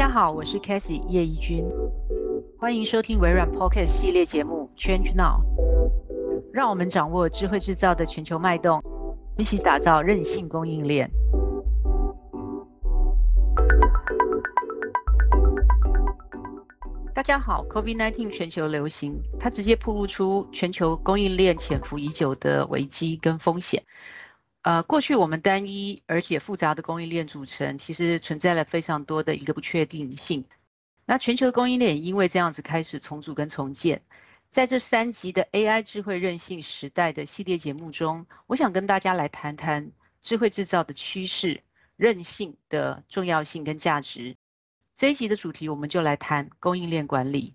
大家好，我是 Cassie 叶怡君，欢迎收听微软 Podcast 系列节目 Change Now，让我们掌握智慧制造的全球脉动，一起打造韧性供应链。大家好，COVID-19 全球流行，它直接暴露出全球供应链潜伏已久的危机跟风险。呃，过去我们单一而且复杂的供应链组成，其实存在了非常多的一个不确定性。那全球供应链因为这样子开始重组跟重建。在这三集的 AI 智慧韧性时代的系列节目中，我想跟大家来谈谈智慧制造的趋势、韧性的重要性跟价值。这一集的主题，我们就来谈供应链管理。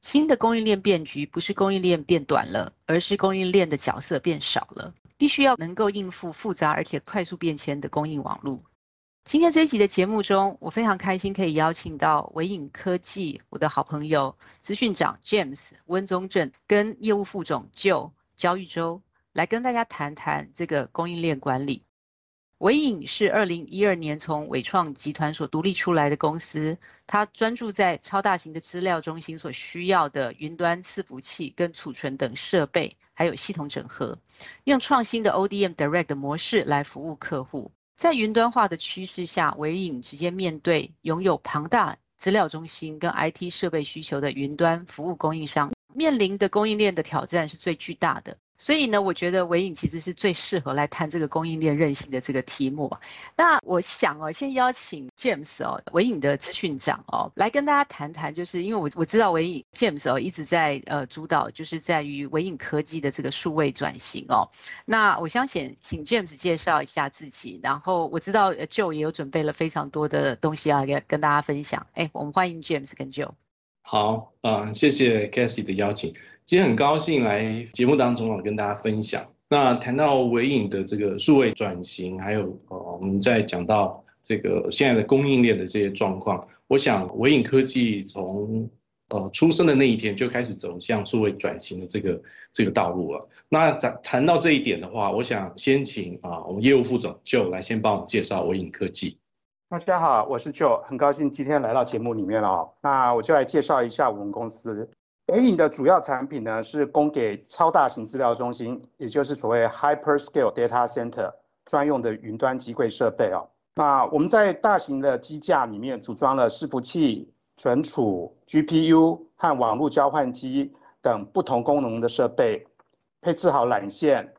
新的供应链变局不是供应链变短了，而是供应链的角色变少了。必须要能够应付复杂而且快速变迁的供应网络。今天这一集的节目中，我非常开心可以邀请到维影科技我的好朋友资讯长 James 温宗正跟业务副总 Joe 焦裕洲来跟大家谈谈这个供应链管理。纬颖是二零一二年从伟创集团所独立出来的公司，它专注在超大型的资料中心所需要的云端伺服器跟储存等设备，还有系统整合，用创新的 ODM Direct 的模式来服务客户。在云端化的趋势下，纬颖直接面对拥有庞大资料中心跟 IT 设备需求的云端服务供应商，面临的供应链的挑战是最巨大的。所以呢，我觉得纬颖其实是最适合来谈这个供应链韧性的这个题目。那我想哦，先邀请 James 哦，纬颖的资讯长哦，来跟大家谈谈，就是因为我我知道纬颖 James 哦一直在呃主导，就是在于纬颖科技的这个数位转型哦。那我想先请 James 介绍一下自己，然后我知道 Joe 也有准备了非常多的东西要跟跟大家分享。哎，我们欢迎 James 跟 Joe。好，嗯、呃，谢谢 Cassie 的邀请。今天很高兴来节目当中啊，跟大家分享。那谈到微影的这个数位转型，还有呃，我们在讲到这个现在的供应链的这些状况，我想微影科技从呃出生的那一天就开始走向数位转型的这个这个道路了。那谈谈到这一点的话，我想先请啊我们业务副总就来先帮我们介绍微影科技。大家好，我是 Joe，很高兴今天来到节目里面哦。那我就来介绍一下我们公司。纬颖的主要产品呢，是供给超大型资料中心，也就是所谓 Hyperscale Data Center 专用的云端机柜设备哦。那我们在大型的机架里面组装了伺服器、存储、GPU 和网络交换机等不同功能的设备，配置好缆线，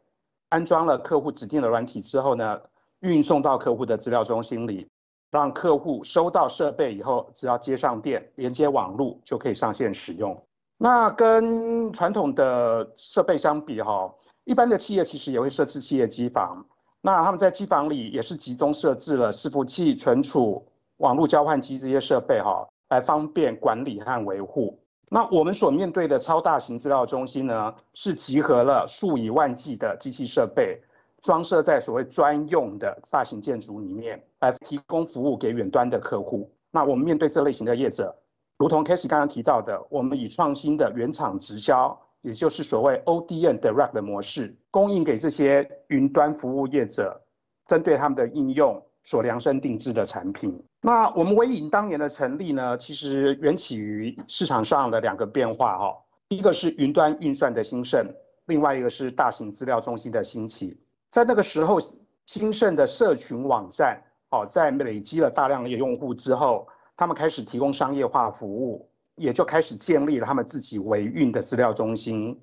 安装了客户指定的软体之后呢，运送到客户的资料中心里，让客户收到设备以后，只要接上电，连接网络就可以上线使用。那跟传统的设备相比，哈，一般的企业其实也会设置企业机房。那他们在机房里也是集中设置了伺服器、存储、网络交换机这些设备，哈，来方便管理和维护。那我们所面对的超大型资料中心呢，是集合了数以万计的机器设备，装设在所谓专用的大型建筑里面，来提供服务给远端的客户。那我们面对这类型的业者。如同 Case 刚刚提到的，我们以创新的原厂直销，也就是所谓 ODN Direct 的模式，供应给这些云端服务业者，针对他们的应用所量身定制的产品。那我们微影当年的成立呢，其实缘起于市场上的两个变化哈，一个是云端运算的兴盛，另外一个是大型资料中心的兴起。在那个时候，兴盛的社群网站，哦，在累积了大量的用户之后。他们开始提供商业化服务，也就开始建立了他们自己维运的资料中心。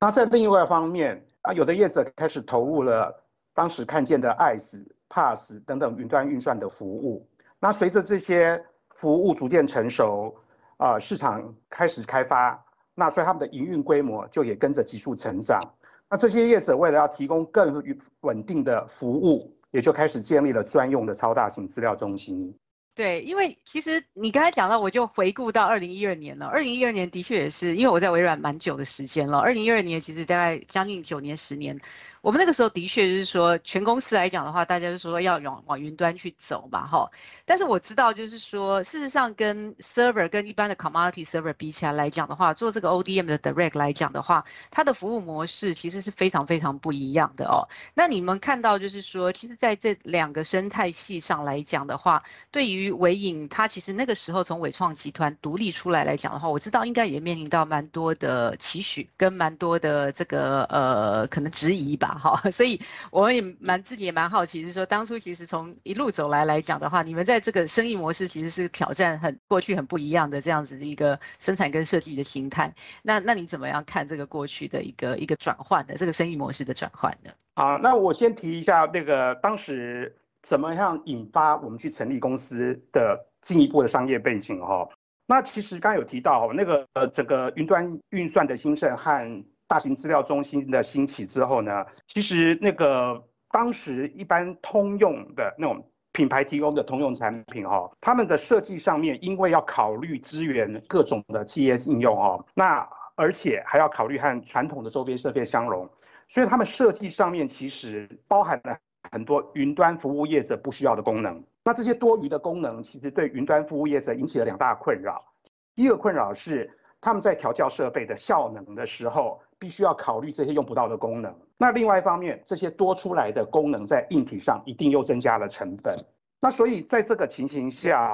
那在另外一方面啊，有的业者开始投入了当时看见的 IaaS、PaaS 等等云端运算的服务。那随着这些服务逐渐成熟，啊，市场开始开发，那所以他们的营运规模就也跟着急速成长。那这些业者为了要提供更稳定的服务，也就开始建立了专用的超大型资料中心。对，因为其实你刚才讲到，我就回顾到二零一二年了。二零一二年的确也是，因为我在微软蛮久的时间了。二零一二年其实大概将近九年、十年，我们那个时候的确就是说，全公司来讲的话，大家就说要往往云端去走嘛，哈。但是我知道，就是说，事实上跟 server 跟一般的 commodity server 比起来来讲的话，做这个 ODM 的 direct 来讲的话，它的服务模式其实是非常非常不一样的哦。那你们看到就是说，其实在这两个生态系上来讲的话，对于纬颖，它其实那个时候从伟创集团独立出来来讲的话，我知道应该也面临到蛮多的期许跟蛮多的这个呃可能质疑吧。好，所以我也蛮自己也蛮好奇，是说当初其实从一路走来来讲的话，你们在这个生意模式其实是挑战很过去很不一样的这样子的一个生产跟设计的形态。那那你怎么样看这个过去的一个一个转换的这个生意模式的转换呢？好，那我先提一下那个当时怎么样引发我们去成立公司的进一步的商业背景哈。那其实刚刚有提到那个呃整个云端运算的兴盛和大型资料中心的兴起之后呢，其实那个当时一般通用的那种品牌提供的通用产品哦，他们的设计上面因为要考虑支援各种的企业应用哦，那而且还要考虑和传统的周边设备相容，所以他们设计上面其实包含了很多云端服务业者不需要的功能。那这些多余的功能，其实对云端服务业者引起了两大困扰。第一个困扰是他们在调校设备的效能的时候，必须要考虑这些用不到的功能。那另外一方面，这些多出来的功能在硬体上一定又增加了成本。那所以在这个情形下，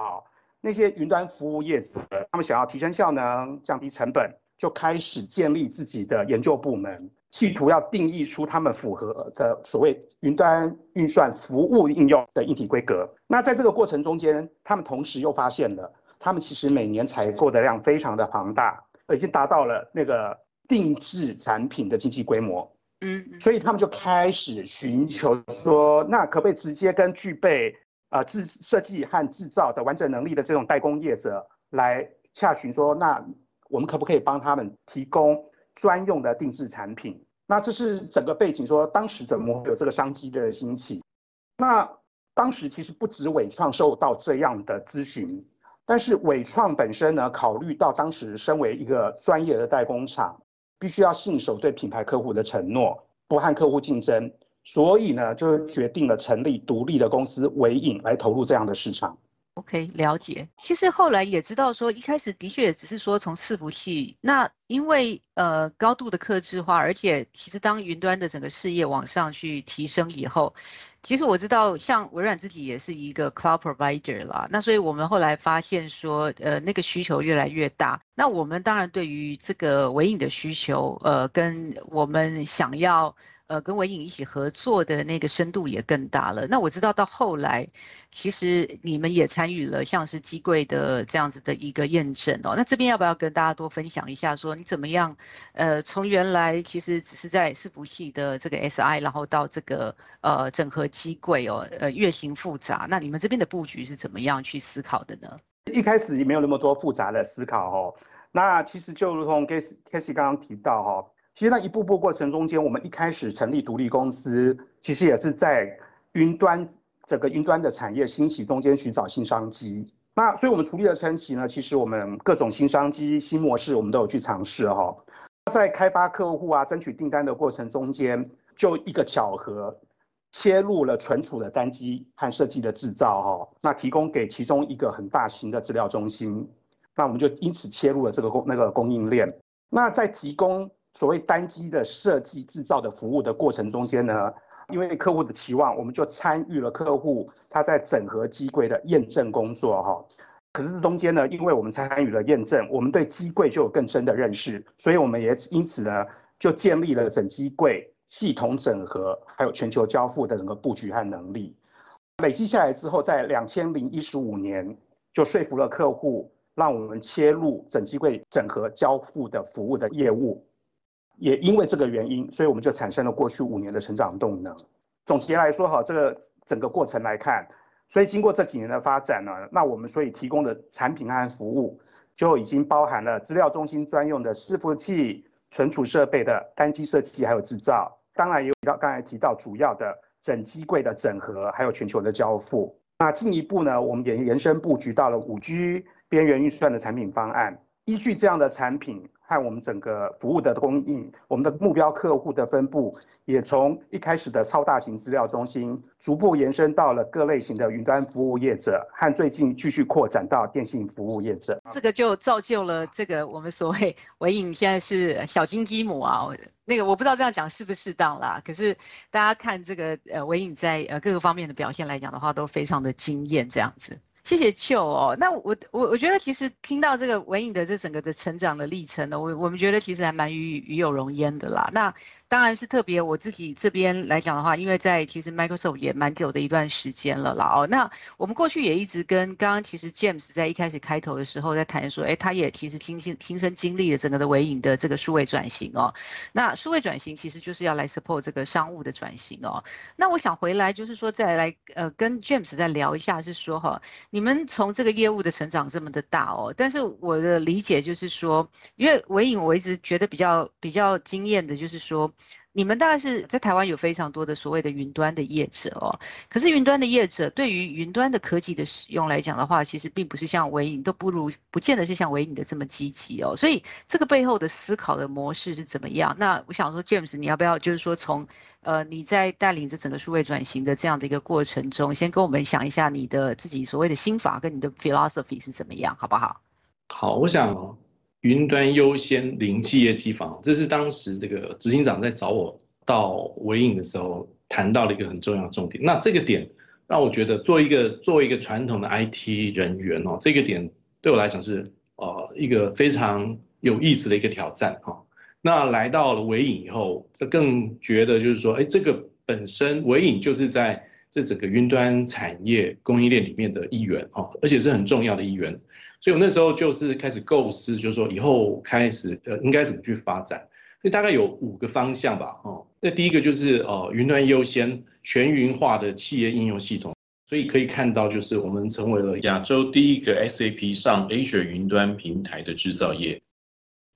那些云端服务业者，他们想要提升效能、降低成本，就开始建立自己的研究部门，企图要定义出他们符合的所谓云端运算服务应用的硬体规格。那在这个过程中间，他们同时又发现了，他们其实每年采购的量非常的庞大，已经达到了那个。定制产品的经济规模，嗯，所以他们就开始寻求说，那可不可以直接跟具备啊制设计和制造的完整能力的这种代工业者来洽询说，那我们可不可以帮他们提供专用的定制产品？那这是整个背景，说当时怎么会有这个商机的兴起？那当时其实不止伟创受到这样的咨询，但是伟创本身呢，考虑到当时身为一个专业的代工厂。必须要信守对品牌客户的承诺，不和客户竞争，所以呢，就决定了成立独立的公司唯影来投入这样的市场。OK，了解。其实后来也知道说，一开始的确也只是说从伺服器，那因为呃高度的克制化，而且其实当云端的整个事业往上去提升以后，其实我知道像微软自己也是一个 cloud provider 啦，那所以我们后来发现说，呃那个需求越来越大，那我们当然对于这个微影的需求，呃跟我们想要。呃，跟文颖一起合作的那个深度也更大了。那我知道到后来，其实你们也参与了像是机柜的这样子的一个验证哦。那这边要不要跟大家多分享一下，说你怎么样？呃，从原来其实只是在伺服器的这个 SI，然后到这个呃整合机柜哦，呃越形复杂。那你们这边的布局是怎么样去思考的呢？一开始也没有那么多复杂的思考哦。那其实就如同 Case Casey 刚刚提到哈、哦。其实，在一步步过程中间，我们一开始成立独立公司，其实也是在云端整个云端的产业兴起中间寻找新商机。那所以，我们处理的称期呢，其实我们各种新商机、新模式，我们都有去尝试哈。在开发客户啊、争取订单的过程中间，就一个巧合，切入了存储的单机和设计的制造哈。那提供给其中一个很大型的资料中心，那我们就因此切入了这个供那个供应链。那在提供所谓单机的设计制造的服务的过程中间呢，因为客户的期望，我们就参与了客户他在整合机柜的验证工作哈。可是中间呢，因为我们参与了验证，我们对机柜就有更深的认识，所以我们也因此呢，就建立了整机柜系统整合还有全球交付的整个布局和能力。累积下来之后，在两千零一十五年就说服了客户，让我们切入整机柜整合交付的服务的业务。也因为这个原因，所以我们就产生了过去五年的成长动能。总结来说，哈，这个整个过程来看，所以经过这几年的发展呢，那我们所以提供的产品和服务就已经包含了资料中心专用的伺服器、存储设备的单机设计还有制造，当然也有到刚才提到主要的整机柜的整合，还有全球的交付。那进一步呢，我们也延伸布局到了五 G 边缘运算的产品方案，依据这样的产品。和我们整个服务的供应，我们的目标客户的分布。也从一开始的超大型资料中心，逐步延伸到了各类型的云端服务业者，和最近继续扩展到电信服务业者。这个就造就了这个我们所谓纬颖现在是小金鸡母啊，那个我不知道这样讲是不是适当啦。可是大家看这个呃纬颖在呃各个方面的表现来讲的话，都非常的惊艳这样子。谢谢舅哦，那我我我觉得其实听到这个纬颖的这整个的成长的历程呢，我我们觉得其实还蛮与与有荣焉的啦。那当然是特别我自己这边来讲的话，因为在其实 Microsoft 也蛮久的一段时间了啦哦。那我们过去也一直跟刚刚其实 James 在一开始开头的时候在谈说，哎，他也其实亲亲亲身经历了整个的纬颖的这个数位转型哦。那数位转型其实就是要来 support 这个商务的转型哦。那我想回来就是说再来呃跟 James 再聊一下，是说哈，你你们从这个业务的成长这么的大哦，但是我的理解就是说，因为唯影我一直觉得比较比较惊艳的就是说。你们大概是在台湾有非常多的所谓的云端的业者哦，可是云端的业者对于云端的科技的使用来讲的话，其实并不是像纬颖都不如，不见得是像纬颖的这么积极哦。所以这个背后的思考的模式是怎么样？那我想说，James，你要不要就是说从呃你在带领着整个数位转型的这样的一个过程中，先跟我们想一下你的自己所谓的心法跟你的 philosophy 是怎么样，好不好？好，我想。云端优先零企业机房，这是当时这个执行长在找我到纬颖的时候谈到了一个很重要的重点。那这个点让我觉得，做一个作为一个传统的 IT 人员哦，这个点对我来讲是呃一个非常有意思的一个挑战哈。那来到了纬颖以后，这更觉得就是说，哎，这个本身纬颖就是在这整个云端产业供应链里面的一员哈，而且是很重要的一员。所以，我那时候就是开始构思，就是说以后开始呃，应该怎么去发展。所以大概有五个方向吧，哦。那第一个就是呃，云端优先、全云化的企业应用系统。所以可以看到，就是我们成为了亚洲第一个 SAP 上 Azure 云端平台的制造业。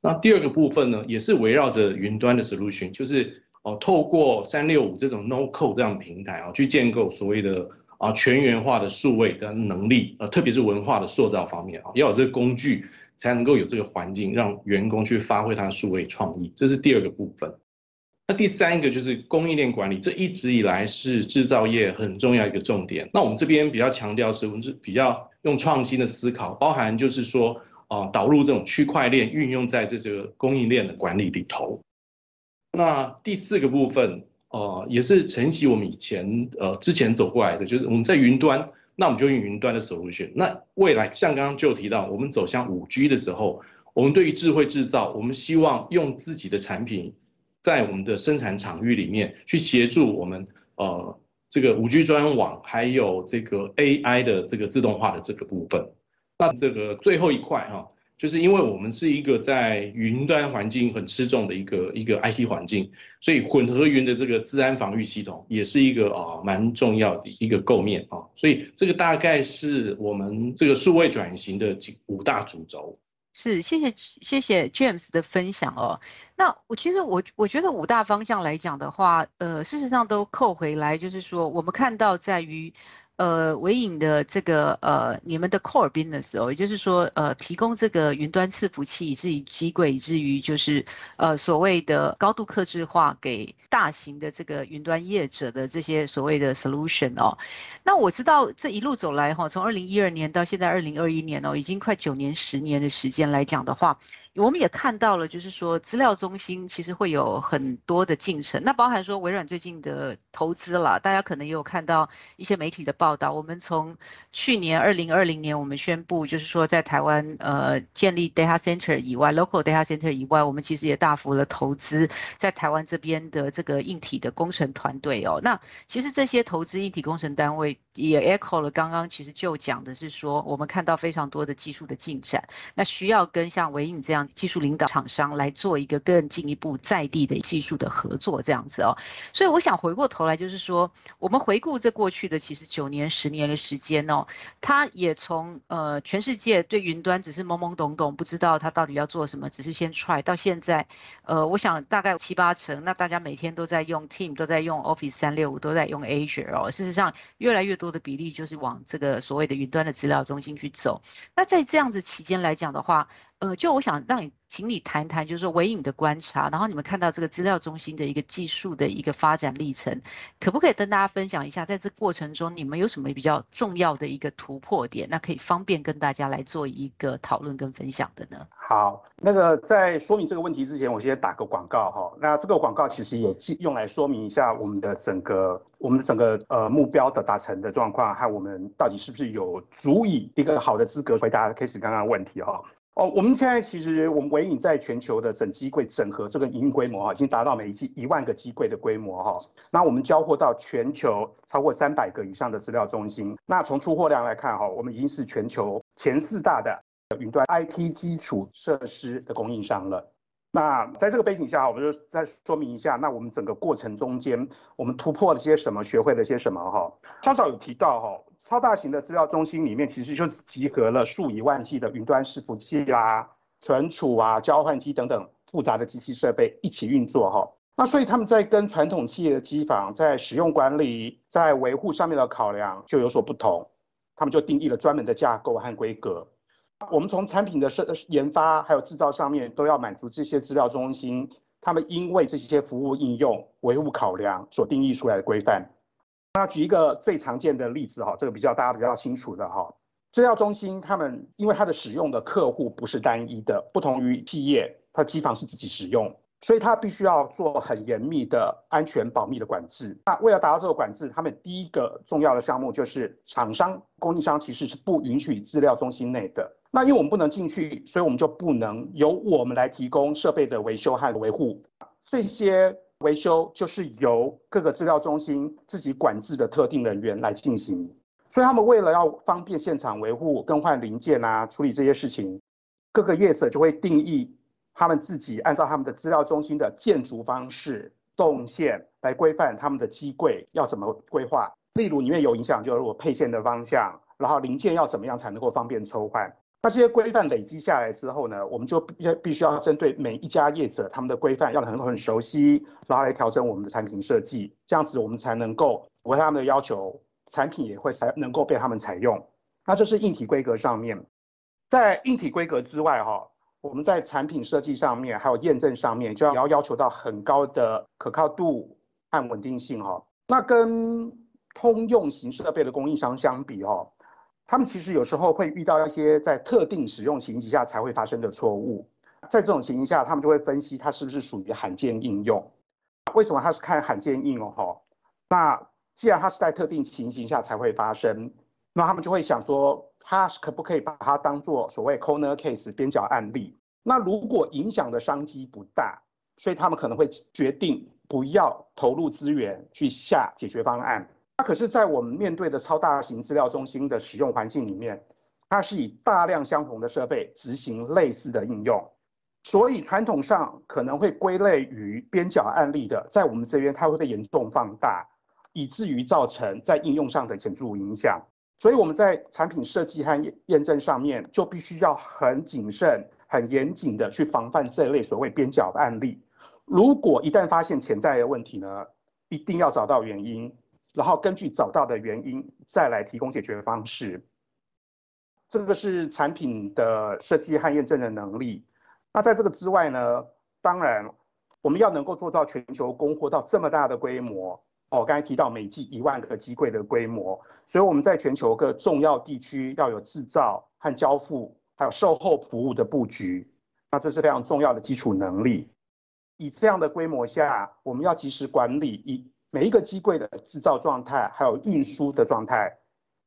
那第二个部分呢，也是围绕着云端的 solution，就是哦，透过三六五这种 No Code 这样平台啊，去建构所谓的。啊，全员化的数位的能力，呃，特别是文化的塑造方面啊，要有这个工具，才能够有这个环境，让员工去发挥他的数位创意，这是第二个部分。那第三个就是供应链管理，这一直以来是制造业很重要一个重点。那我们这边比较强调是，我们是比较用创新的思考，包含就是说，啊，导入这种区块链，运用在这个供应链的管理里头。那第四个部分。呃，也是承袭我们以前呃之前走过来的，就是我们在云端，那我们就用云端的 solution。那未来像刚刚就提到，我们走向五 G 的时候，我们对于智慧制造，我们希望用自己的产品在我们的生产场域里面去协助我们呃这个五 G 专网，还有这个 AI 的这个自动化的这个部分。那这个最后一块哈。就是因为我们是一个在云端环境很吃重的一个一个 IT 环境，所以混合云的这个资安防御系统也是一个啊蛮重要的一个构面啊，所以这个大概是我们这个数位转型的几五大主轴。是，谢谢谢谢 James 的分享哦。那我其实我我觉得五大方向来讲的话，呃，事实上都扣回来，就是说我们看到在于。呃，纬颖的这个呃，你们的 core business 哦，也就是说，呃，提供这个云端伺服器，以至于机柜，以至于就是呃，所谓的高度客制化给大型的这个云端业者的这些所谓的 solution 哦。那我知道这一路走来哈，从二零一二年到现在二零二一年哦，已经快九年、十年的时间来讲的话。我们也看到了，就是说资料中心其实会有很多的进程，那包含说微软最近的投资啦，大家可能也有看到一些媒体的报道。我们从去年二零二零年，我们宣布就是说在台湾呃建立 data center 以外，local data center 以外，我们其实也大幅的投资在台湾这边的这个硬体的工程团队哦。那其实这些投资硬体工程单位也 echo 了刚刚其实就讲的是说，我们看到非常多的技术的进展，那需要跟像纬颖这样。技术领导厂商来做一个更进一步在地的技术的合作，这样子哦。所以我想回过头来，就是说，我们回顾这过去的其实九年、十年的时间哦，他也从呃全世界对云端只是懵懵懂懂，不知道他到底要做什么，只是先 try 到现在，呃，我想大概七八成，那大家每天都在用 Team，都在用 Office 三六五，都在用 Azure 哦。事实上，越来越多的比例就是往这个所谓的云端的资料中心去走。那在这样子期间来讲的话，呃，就我想让你，请你谈谈，就是说纬颖的观察，然后你们看到这个资料中心的一个技术的一个发展历程，可不可以跟大家分享一下，在这过程中你们有什么比较重要的一个突破点？那可以方便跟大家来做一个讨论跟分享的呢？好，那个在说明这个问题之前，我先打个广告哈。那这个广告其实也用来说明一下我们的整个我们的整个呃目标的达成的状况，还有我们到底是不是有足以一个好的资格回答 case 刚刚的问题哈。哦，我们现在其实我们唯影在全球的整机柜整合这个营运规模哈，已经达到每一季一万个机柜的规模哈。那我们交货到全球超过三百个以上的资料中心。那从出货量来看哈，我们已经是全球前四大的云端 IT 基础设施的供应商了。那在这个背景下，我们就再说明一下，那我们整个过程中间，我们突破了些什么，学会了些什么哈。稍早有提到哈，超大型的资料中心里面，其实就集合了数以万计的云端伺服器啦、存储啊、交换机等等复杂的机器设备一起运作哈。那所以他们在跟传统企业的机房在使用管理、在维护上面的考量就有所不同，他们就定义了专门的架构和规格。我们从产品的设研发还有制造上面，都要满足这些资料中心，他们因为这些服务应用维护考量所定义出来的规范。那举一个最常见的例子哈，这个比较大家比较清楚的哈，资料中心他们因为它的使用的客户不是单一的，不同于企业，它机房是自己使用。所以它必须要做很严密的安全保密的管制。那为了达到这个管制，他们第一个重要的项目就是厂商、供应商其实是不允许资料中心内的。那因为我们不能进去，所以我们就不能由我们来提供设备的维修和维护。这些维修就是由各个资料中心自己管制的特定人员来进行。所以他们为了要方便现场维护、更换零件啊，处理这些事情，各个业者就会定义。他们自己按照他们的资料中心的建筑方式、动线来规范他们的机柜要怎么规划。例如里面有影响，就是我配线的方向，然后零件要怎么样才能够方便抽换。那这些规范累积下来之后呢，我们就必必须要针对每一家业者他们的规范要很很熟悉，然后来调整我们的产品设计，这样子我们才能够符合他们的要求，产品也会才能够被他们采用。那这是硬体规格上面，在硬体规格之外哈。我们在产品设计上面，还有验证上面，就要要要求到很高的可靠度和稳定性哈。那跟通用型设备的供应商相比哈，他们其实有时候会遇到一些在特定使用情形下才会发生的错误。在这种情形下，他们就会分析它是不是属于罕见应用。为什么它是看罕见应用哈？那既然它是在特定情形下才会发生，那他们就会想说。它可不可以把它当做所谓 corner case 边角案例？那如果影响的商机不大，所以他们可能会决定不要投入资源去下解决方案。它可是，在我们面对的超大型资料中心的使用环境里面，它是以大量相同的设备执行类似的应用，所以传统上可能会归类于边角案例的，在我们这边它会被严重放大，以至于造成在应用上的显著影响。所以我们在产品设计和验证上面，就必须要很谨慎、很严谨的去防范这类所谓边角案例。如果一旦发现潜在的问题呢，一定要找到原因，然后根据找到的原因再来提供解决方式。这个是产品的设计和验证的能力。那在这个之外呢，当然我们要能够做到全球供货到这么大的规模。哦刚才提到每机一万个机柜的规模，所以我们在全球各重要地区要有制造和交付，还有售后服务的布局，那这是非常重要的基础能力。以这样的规模下，我们要及时管理一每一个机柜的制造状态，还有运输的状态。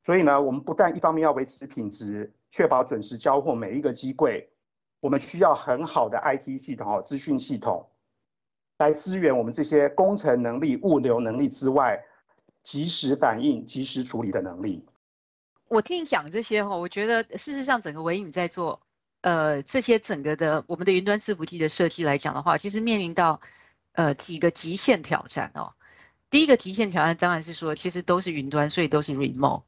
所以呢，我们不但一方面要维持品质，确保准时交货每一个机柜，我们需要很好的 IT 系统、资讯系统。来支援我们这些工程能力、物流能力之外，及时反应、及时处理的能力。我听你讲这些哈，我觉得事实上整个维影在做，呃，这些整个的我们的云端伺服器的设计来讲的话，其实面临到呃几个极限挑战哦。第一个极限挑战当然是说，其实都是云端，所以都是 remote。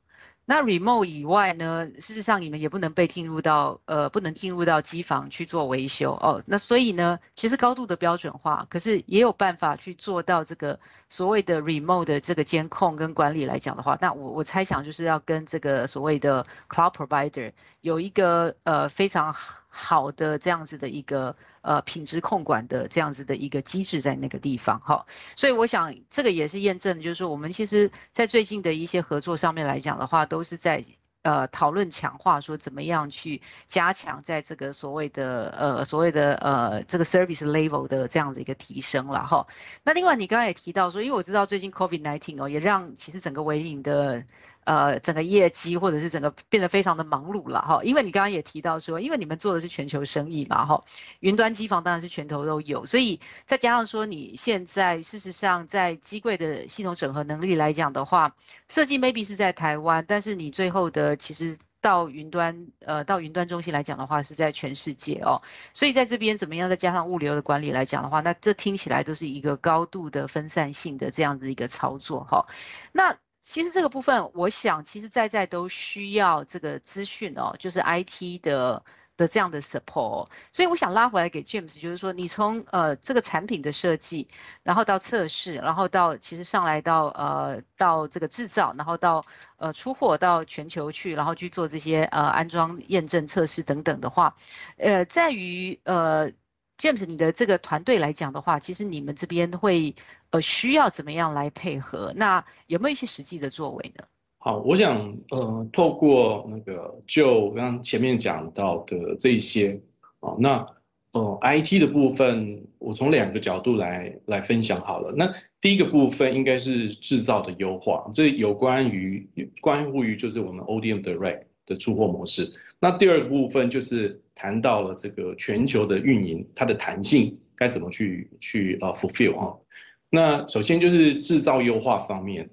那 remote 以外呢，事实上你们也不能被进入到，呃，不能进入到机房去做维修哦。那所以呢，其实高度的标准化，可是也有办法去做到这个所谓的 remote 的这个监控跟管理来讲的话，那我我猜想就是要跟这个所谓的 cloud provider 有一个呃非常好的这样子的一个呃品质控管的这样子的一个机制在那个地方哈，所以我想这个也是验证，就是说我们其实在最近的一些合作上面来讲的话，都是在。呃，讨论强化说怎么样去加强在这个所谓的呃所谓的呃这个 service level 的这样的一个提升了哈。那另外你刚刚也提到说，因为我知道最近 Covid nineteen 哦，也让其实整个维影的。呃，整个业绩或者是整个变得非常的忙碌了哈，因为你刚刚也提到说，因为你们做的是全球生意嘛哈，云端机房当然是全球都有，所以再加上说你现在事实上在机柜的系统整合能力来讲的话，设计 maybe 是在台湾，但是你最后的其实到云端呃到云端中心来讲的话是在全世界哦，所以在这边怎么样再加上物流的管理来讲的话，那这听起来都是一个高度的分散性的这样的一个操作哈，那。其实这个部分，我想其实在在都需要这个资讯哦，就是 IT 的的这样的 support，所以我想拉回来给 James，就是说你从呃这个产品的设计，然后到测试，然后到其实上来到呃到这个制造，然后到呃出货到全球去，然后去做这些呃安装、验证、测试等等的话，呃在于呃。James，你的这个团队来讲的话，其实你们这边会呃需要怎么样来配合？那有没有一些实际的作为呢？好，我想呃透过那个就刚刚前面讲到的这些啊，那呃 IT 的部分，我从两个角度来来分享好了。那第一个部分应该是制造的优化，这有关于关乎于就是我们 ODM Direct 的出货模式。那第二个部分就是。谈到了这个全球的运营，它的弹性该怎么去去呃 fulfill 啊？那首先就是制造优化方面，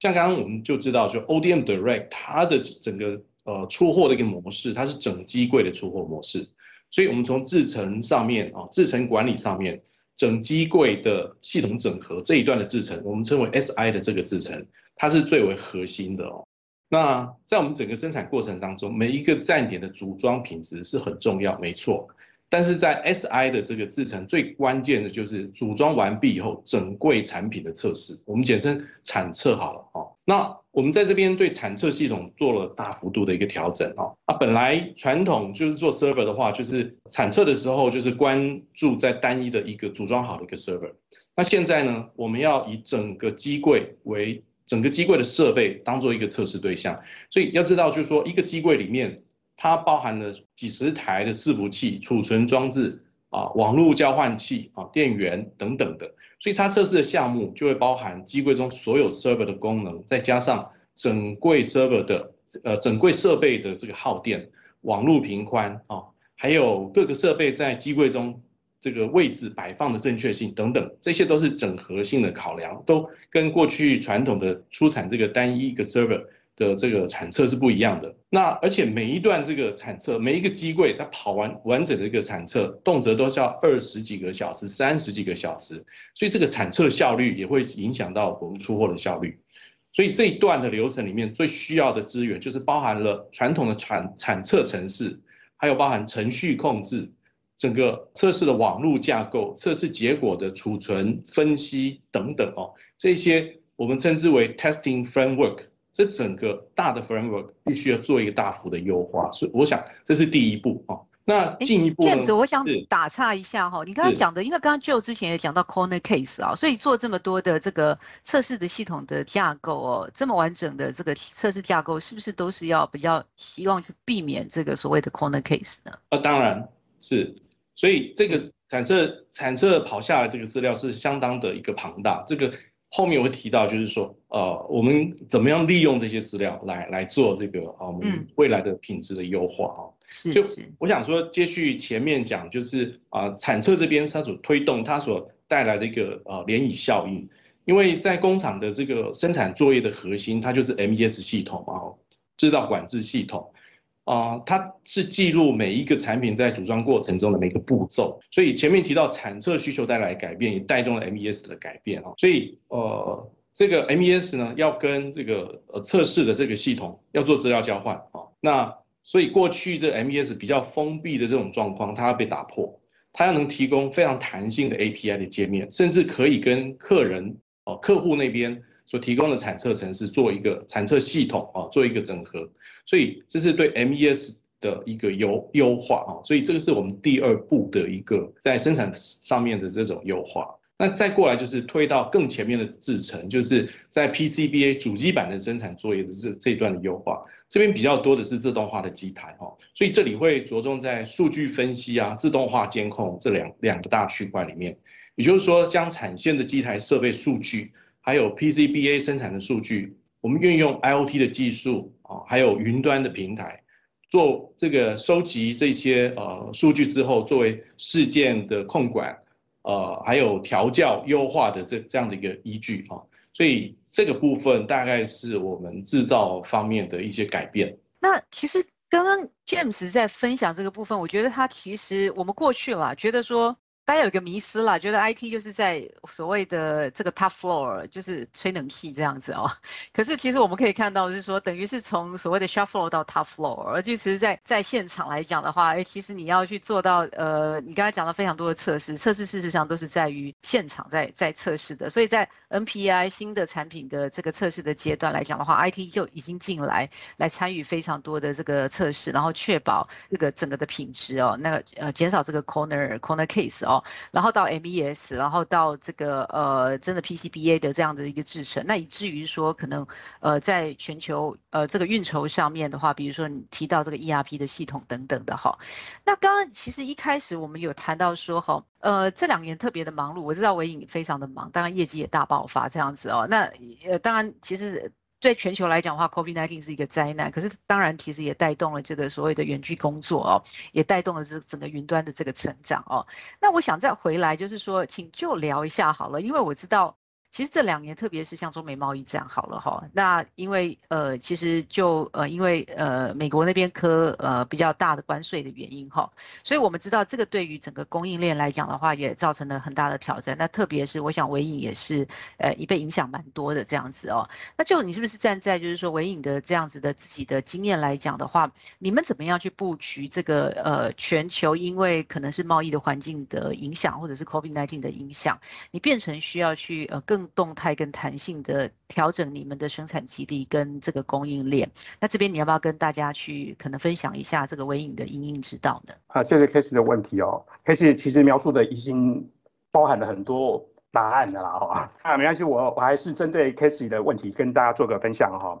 像刚刚我们就知道，就 ODM Direct 它的整个呃出货的一个模式，它是整机柜的出货模式，所以我们从制程上面啊，制程管理上面，整机柜的系统整合这一段的制程，我们称为 SI 的这个制程，它是最为核心的哦。那在我们整个生产过程当中，每一个站点的组装品质是很重要，没错。但是在 SI 的这个制程，最关键的就是组装完毕以后，整柜产品的测试，我们简称产测好了哦。那我们在这边对产测系统做了大幅度的一个调整哦。啊，本来传统就是做 server 的话，就是产测的时候就是关注在单一的一个组装好的一个 server。那现在呢，我们要以整个机柜为整个机柜的设备当做一个测试对象，所以要知道，就是说一个机柜里面，它包含了几十台的伺服器、储存装置啊、网络交换器啊、电源等等的，所以它测试的项目就会包含机柜中所有 server 的功能，再加上整柜 server 的呃整柜设备的这个耗电、网络频宽啊，还有各个设备在机柜中。这个位置摆放的正确性等等，这些都是整合性的考量，都跟过去传统的出产这个单一一个 server 的这个产测是不一样的。那而且每一段这个产测，每一个机柜它跑完完整的一个产测，动辄都是要二十几个小时、三十几个小时，所以这个产测效率也会影响到我们出货的效率。所以这一段的流程里面最需要的资源，就是包含了传统的产产测程式，还有包含程序控制。整个测试的网络架构、测试结果的储存、分析等等哦，这些我们称之为 testing framework。这整个大的 framework 必须要做一个大幅的优化，所以我想这是第一步哦。那进一步呢？这样子，我想打岔一下哈，你刚刚讲的，因为刚刚 Joe 之前也讲到 corner case 啊，所以做这么多的这个测试的系统的架构哦，这么完整的这个测试架构，是不是都是要比较希望去避免这个所谓的 corner case 呢？啊，当然是。所以这个产测产测跑下来这个资料是相当的一个庞大，这个后面我会提到，就是说，呃，我们怎么样利用这些资料来来做这个啊，我们未来的品质的优化啊。是。就我想说，接续前面讲，就是啊，产测这边它所推动它所带来的一个呃涟漪效应，因为在工厂的这个生产作业的核心，它就是 MES 系统啊，制造管制系统。啊、它是记录每一个产品在组装过程中的每个步骤，所以前面提到产测需求带来改变，也带动了 MES 的改变啊。所以呃，这个 MES 呢，要跟这个呃测试的这个系统要做资料交换啊。那所以过去这 MES 比较封闭的这种状况，它要被打破，它要能提供非常弹性的 API 的界面，甚至可以跟客人哦、客户那边。所提供的产测程式做一个产测系统啊，做一个整合，所以这是对 MES 的一个优优化啊，所以这个是我们第二步的一个在生产上面的这种优化。那再过来就是推到更前面的制程，就是在 PCBA 主机板的生产作业的这这段的优化，这边比较多的是自动化的机台哈，所以这里会着重在数据分析啊、自动化监控这两两个大区块里面，也就是说将产线的机台设备数据，还有 PCBA 生产的数据，我们运用 IoT 的技术啊，还有云端的平台。做这个收集这些呃数据之后，作为事件的控管，呃，还有调教优化的这这样的一个依据啊，所以这个部分大概是我们制造方面的一些改变。那其实刚刚 James 在分享这个部分，我觉得他其实我们过去了，觉得说。大家有一个迷思啦，觉得 IT 就是在所谓的这个 top floor，就是吹冷气这样子哦。可是其实我们可以看到，是说等于是从所谓的 shuff floor 到 top floor，而且其实在在现场来讲的话，哎，其实你要去做到呃，你刚才讲了非常多的测试，测试事实上都是在于现场在在测试的。所以在 NPI 新的产品的这个测试的阶段来讲的话，IT 就已经进来来参与非常多的这个测试，然后确保这个整个的品质哦，那个呃减少这个 corner corner case 哦。然后到 MES，然后到这个呃，真的 PCBA 的这样的一个制程，那以至于说可能呃，在全球呃这个运筹上面的话，比如说你提到这个 ERP 的系统等等的哈，那刚刚其实一开始我们有谈到说哈，呃这两年特别的忙碌，我知道纬颖非常的忙，当然业绩也大爆发这样子哦，那呃当然其实。对全球来讲的话，COVID-19 是一个灾难，可是当然其实也带动了这个所谓的远距工作哦，也带动了这整个云端的这个成长哦。那我想再回来，就是说，请就聊一下好了，因为我知道。其实这两年，特别是像中美贸易战好了哈，那因为呃，其实就呃，因为呃，美国那边科呃比较大的关税的原因哈，所以我们知道这个对于整个供应链来讲的话，也造成了很大的挑战。那特别是我想纬颖也是呃，也被影响蛮多的这样子哦。那就你是不是站在就是说纬颖的这样子的自己的经验来讲的话，你们怎么样去布局这个呃全球？因为可能是贸易的环境的影响，或者是 COVID-19 的影响，你变成需要去呃更。动态跟弹性的调整你们的生产基地跟这个供应链，那这边你要不要跟大家去可能分享一下这个微影的营运之道呢？啊，谢谢 Casey 的问题哦，Casey 其实描述的已经包含了很多答案的啦哈，啊没关系，我我还是针对 Casey 的问题跟大家做个分享哈。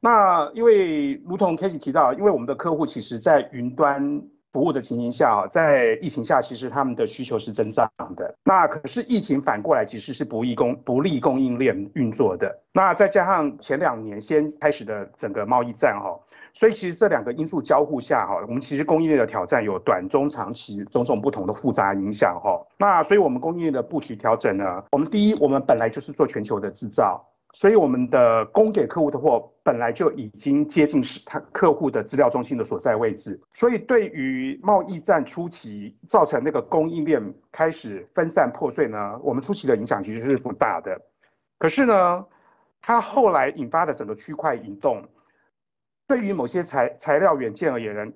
那因为如同 Casey 提到，因为我们的客户其实在云端。服务的情形下，在疫情下，其实他们的需求是增长的。那可是疫情反过来其实是不利供不利供应链运作的。那再加上前两年先开始的整个贸易战哈，所以其实这两个因素交互下哈，我们其实供应链的挑战有短、中、长期种种不同的复杂影响哈。那所以我们供应链的布局调整呢，我们第一，我们本来就是做全球的制造。所以我们的供给客户的货本来就已经接近是他客户的资料中心的所在位置，所以对于贸易战初期造成那个供应链开始分散破碎呢，我们初期的影响其实是不大的。可是呢，它后来引发的整个区块移动，对于某些材材料元件而言呢，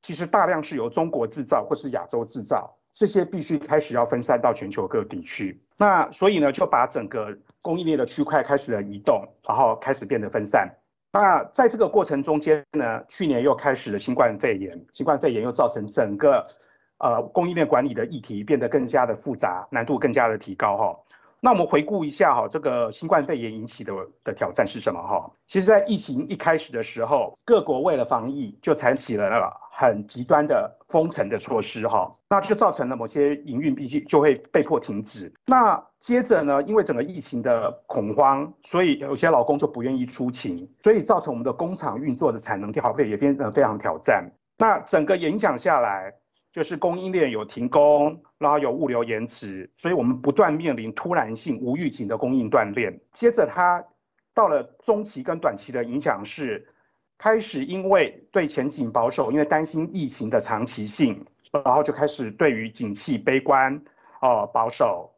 其实大量是由中国制造或是亚洲制造，这些必须开始要分散到全球各地区。那所以呢，就把整个供应链的区块开始了移动，然后开始变得分散。那在这个过程中间呢，去年又开始了新冠肺炎，新冠肺炎又造成整个呃供应链管理的议题变得更加的复杂，难度更加的提高哈。那我们回顾一下哈，这个新冠肺炎引起的的挑战是什么哈？其实，在疫情一开始的时候，各国为了防疫就采取了那个很极端的封城的措施哈，那就造成了某些营运必须就会被迫停止。那接着呢，因为整个疫情的恐慌，所以有些劳工就不愿意出勤，所以造成我们的工厂运作的产能调配也变得非常挑战。那整个影响下来，就是供应链有停工，然后有物流延迟，所以我们不断面临突然性、无预警的供应断裂。接着它到了中期跟短期的影响是，开始因为对前景保守，因为担心疫情的长期性，然后就开始对于景气悲观哦、保守。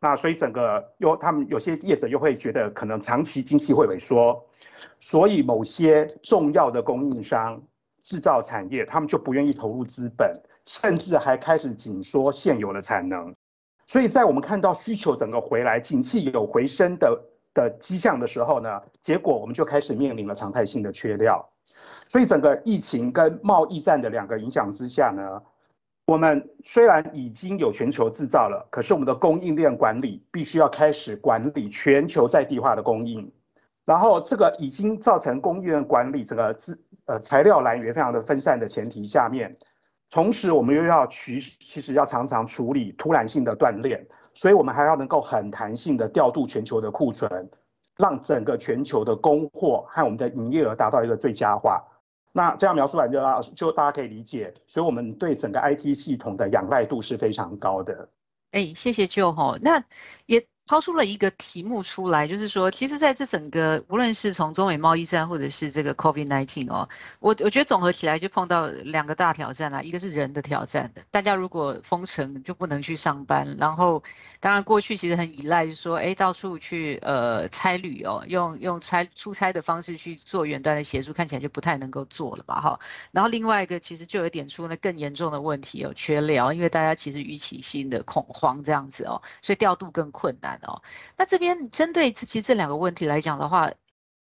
那所以整个又他们有些业者又会觉得可能长期经济会萎缩，所以某些重要的供应商、制造产业他们就不愿意投入资本。甚至还开始紧缩现有的产能，所以在我们看到需求整个回来，景气有回升的的迹象的时候呢，结果我们就开始面临了常态性的缺料。所以整个疫情跟贸易战的两个影响之下呢，我们虽然已经有全球制造了，可是我们的供应链管理必须要开始管理全球在地化的供应。然后这个已经造成供应链管理这个资呃材料来源非常的分散的前提下面，同时我们又要其其实要常常处理突然性的断链，所以我们还要能够很弹性的调度全球的库存，让整个全球的供货和我们的营业额达到一个最佳化。那这样描述完就就大家可以理解，所以我们对整个 IT 系统的仰赖度是非常高的。哎，谢谢 Joe 哈，那也。抛出了一个题目出来，就是说，其实在这整个无论是从中美贸易战，或者是这个 COVID-19 哦，我我觉得综合起来就碰到两个大挑战啦，一个是人的挑战，大家如果封城就不能去上班，然后当然过去其实很依赖，就说，哎，到处去呃差旅哦，用用差出差的方式去做远端的协助，看起来就不太能够做了吧哈。然后另外一个其实就有点出了更严重的问题哦，缺料，因为大家其实预期性的恐慌这样子哦，所以调度更困难。哦，那这边针对其实这两个问题来讲的话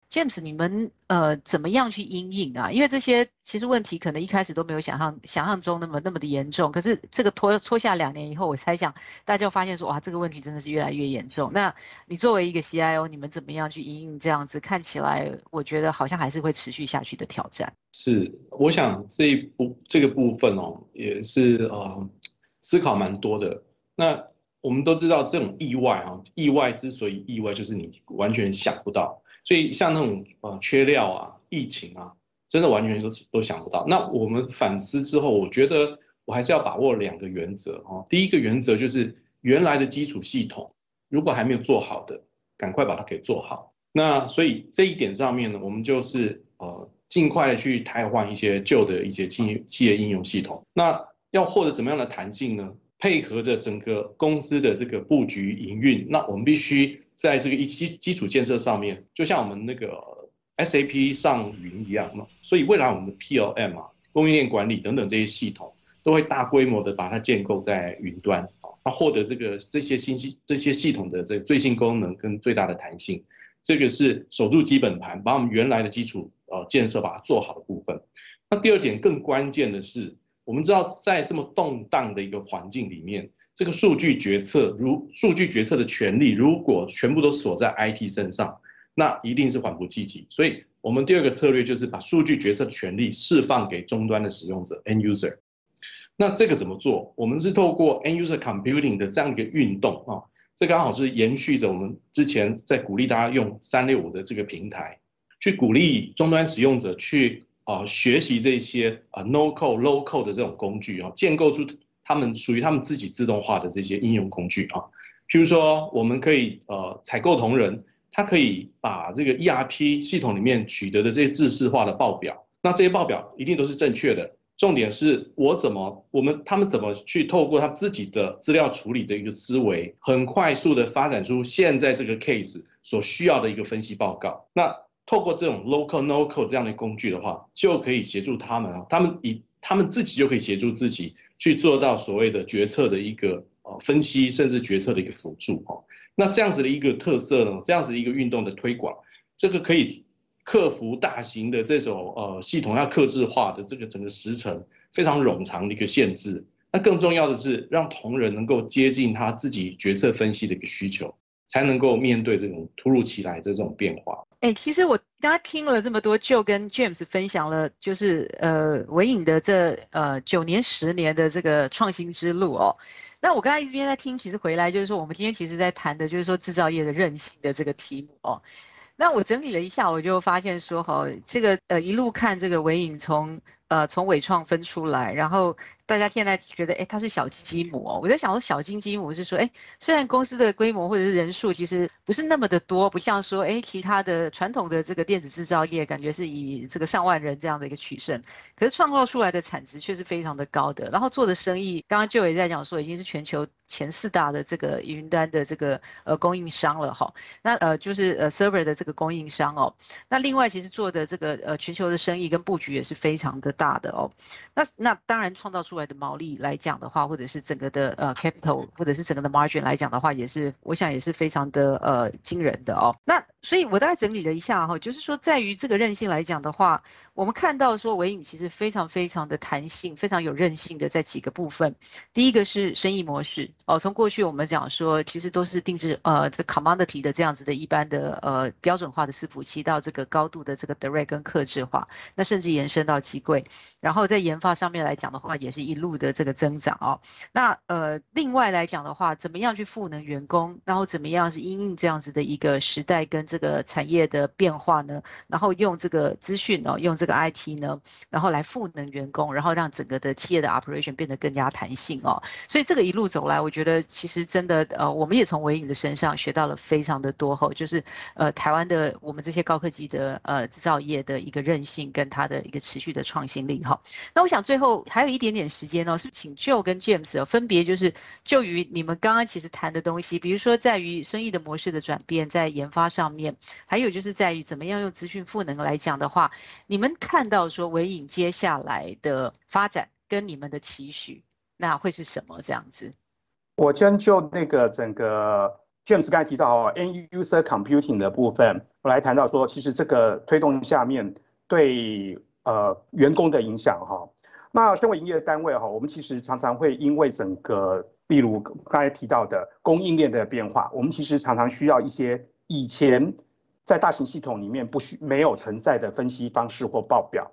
，James，你们呃怎么样去因应啊？因为这些其实问题可能一开始都没有想象想象中那么那么的严重，可是这个拖拖下两年以后，我猜想大家就发现说，哇，这个问题真的是越来越严重。那你作为一个 CIO，你们怎么样去因应这样子看起来，我觉得好像还是会持续下去的挑战。是，我想这一部这个部分哦，也是呃思考蛮多的。那我们都知道这种意外啊，意外之所以意外，就是你完全想不到。所以像那种呃缺料啊、疫情啊，真的完全都都想不到。那我们反思之后，我觉得我还是要把握两个原则哈。第一个原则就是原来的基础系统如果还没有做好的，赶快把它给做好。那所以这一点上面呢，我们就是呃尽快的去汰换一些旧的一些企企业应用系统。那要获得怎么样的弹性呢？配合着整个公司的这个布局营运，那我们必须在这个一基基础建设上面，就像我们那个 SAP 上云一样嘛。所以未来我们的 PLM 啊、供应链管理等等这些系统，都会大规模的把它建构在云端啊，那获得这个这些信息、这些系统的这最新功能跟最大的弹性，这个是守住基本盘，把我们原来的基础呃建设把它做好的部分。那第二点更关键的是。我们知道，在这么动荡的一个环境里面，这个数据决策，如数据决策的权利，如果全部都锁在 IT 身上，那一定是缓不济急。所以，我们第二个策略就是把数据决策的权利释放给终端的使用者 （end user）。那这个怎么做？我们是透过 end user computing 的这样一个运动啊，这刚好是延续着我们之前在鼓励大家用三六五的这个平台，去鼓励终端使用者去。啊，学习这些啊 no code low code 的这种工具啊，建构出他们属于他们自己自动化的这些应用工具啊。譬如说，我们可以呃采购同仁，他可以把这个 ERP 系统里面取得的这些制式化的报表，那这些报表一定都是正确的。重点是我怎么我们他们怎么去透过他自己的资料处理的一个思维，很快速的发展出现在这个 case 所需要的一个分析报告。那透过这种 local no code 这样的工具的话，就可以协助他们啊，他们以他们自己就可以协助自己去做到所谓的决策的一个呃分析，甚至决策的一个辅助哦。那这样子的一个特色呢，这样子的一个运动的推广，这个可以克服大型的这种呃系统要克制化的这个整个时程非常冗长的一个限制。那更重要的是，让同仁能够接近他自己决策分析的一个需求，才能够面对这种突如其来的这种变化。哎，其实我刚刚听了这么多，Joe 跟 James 分享了，就是呃纬颖的这呃九年十年的这个创新之路哦。那我刚才一边在听，其实回来就是说，我们今天其实在谈的就是说制造业的韧性的这个题目哦。那我整理了一下，我就发现说，哈，这个呃一路看这个纬颖从呃从伟创分出来，然后。大家现在觉得，哎，它是小金鸡母哦。我在想说，小金鸡母是说，哎，虽然公司的规模或者是人数其实不是那么的多，不像说，哎，其他的传统的这个电子制造业，感觉是以这个上万人这样的一个取胜，可是创造出来的产值却是非常的高的。然后做的生意，刚刚就也在讲说，已经是全球前四大的这个云端的这个呃供应商了哈。那呃就是呃 server 的这个供应商哦。那另外其实做的这个呃全球的生意跟布局也是非常的大的哦。那那当然创造出来。的毛利来讲的话，或者是整个的呃 capital，或者是整个的 margin 来讲的话，也是我想也是非常的呃惊人的哦。那所以我大概整理了一下哈，就是说在于这个韧性来讲的话，我们看到说纬颖其实非常非常的弹性，非常有韧性的在几个部分。第一个是生意模式哦，从过去我们讲说其实都是定制呃这 commodity 的这样子的一般的呃标准化的伺服器，到这个高度的这个 direct 跟客制化，那甚至延伸到机柜，然后在研发上面来讲的话，也是一路的这个增长哦。那呃另外来讲的话，怎么样去赋能员工，然后怎么样是因应这样子的一个时代跟这个产业的变化呢，然后用这个资讯哦，用这个 IT 呢，然后来赋能员工，然后让整个的企业的 operation 变得更加弹性哦。所以这个一路走来，我觉得其实真的呃，我们也从纬颖的身上学到了非常的多哈，就是呃台湾的我们这些高科技的呃制造业的一个韧性跟它的一个持续的创新力哈。那我想最后还有一点点时间哦，是请 Joe 跟 James 分别就是就于你们刚刚其实谈的东西，比如说在于生意的模式的转变，在研发上面。还有就是在于怎么样用资讯赋能来讲的话，你们看到说纬颖接下来的发展跟你们的期许，那会是什么这样子？我先就那个整个 James 刚才提到哦，N user Computing 的部分，我来谈到说，其实这个推动下面对呃员工的影响哈。那身为营业单位哈，我们其实常常会因为整个，例如刚才提到的供应链的变化，我们其实常常需要一些以前。在大型系统里面不需没有存在的分析方式或报表，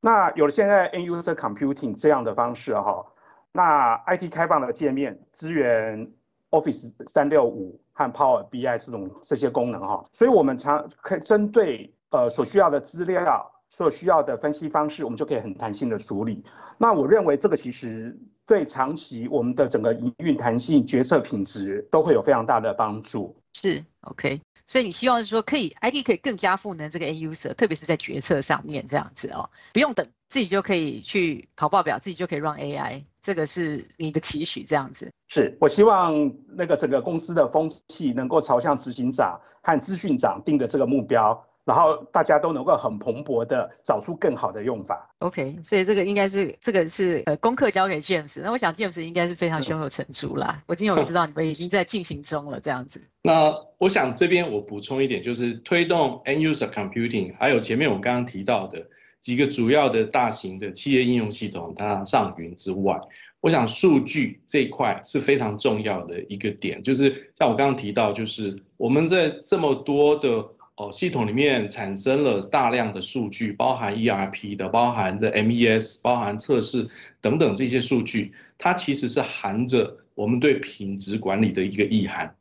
那有了现在 End User Computing 这样的方式哈，那 IT 开放的界面支援 Office 三六五和 Power BI 这种这些功能哈，所以我们常可以针对呃所需要的资料、所需要的分析方式，我们就可以很弹性的处理。那我认为这个其实对长期我们的整个营运弹性、决策品质都会有非常大的帮助。是 OK。所以你希望是说，可以 IT 可以更加赋能这个 end user，特别是在决策上面这样子哦，不用等，自己就可以去考报表，自己就可以 run AI，这个是你的期许这样子。是我希望那个整个公司的风气能够朝向执行长和资讯长定的这个目标。然后大家都能够很蓬勃的找出更好的用法。OK，所以这个应该是这个是呃功课交给 James。那我想 James 应该是非常胸有成竹啦。我今天我知道你们已经在进行中了，这样子。那我想这边我补充一点，就是推动 End User Computing，还有前面我刚刚提到的几个主要的大型的企业应用系统，它上云之外，我想数据这一块是非常重要的一个点。就是像我刚刚提到，就是我们在这么多的哦，系统里面产生了大量的数据，包含 ERP 的，包含的 MES，包含测试等等这些数据，它其实是含着我们对品质管理的一个意涵。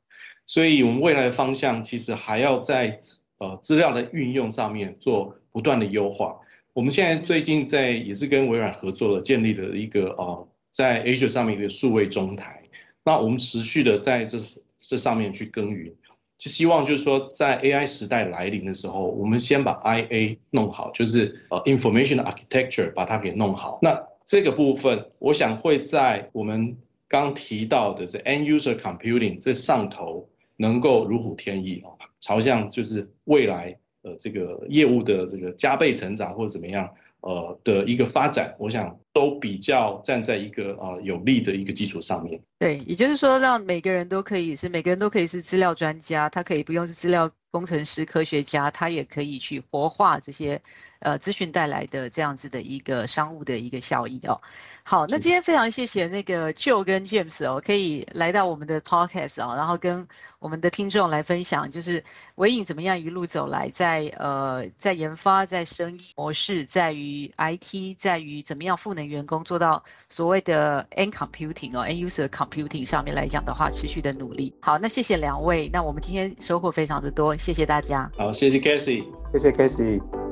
所以，我们未来的方向其实还要在呃资料的运用上面做不断的优化。我们现在最近在也是跟微软合作了，建立了一个呃在 Azure 上面一个数位中台。那我们持续的在这这上面去耕耘。就希望就是说，在 AI 时代来临的时候，我们先把 IA 弄好，就是呃 Information Architecture 把它给弄好。那这个部分，我想会在我们刚提到的这 End User Computing 这上头能够如虎添翼哦，朝向就是未来呃这个业务的这个加倍成长或者怎么样。呃的一个发展，我想都比较站在一个呃有利的一个基础上面。对，也就是说，让每个人都可以是每个人都可以是资料专家，他可以不用是资料工程师、科学家，他也可以去活化这些。呃，资讯带来的这样子的一个商务的一个效益哦。好，那今天非常谢谢那个 Joe 跟 James 哦，可以来到我们的 Podcast 哦，然后跟我们的听众来分享，就是微影怎么样一路走来在，在呃在研发、在生意模式、在于 IT、在于怎么样赋能员工做到所谓的 End Computing 哦，End User Computing 上面来讲的话，持续的努力。好，那谢谢两位，那我们今天收获非常的多，谢谢大家。好，谢谢 Casey，谢谢 Casey。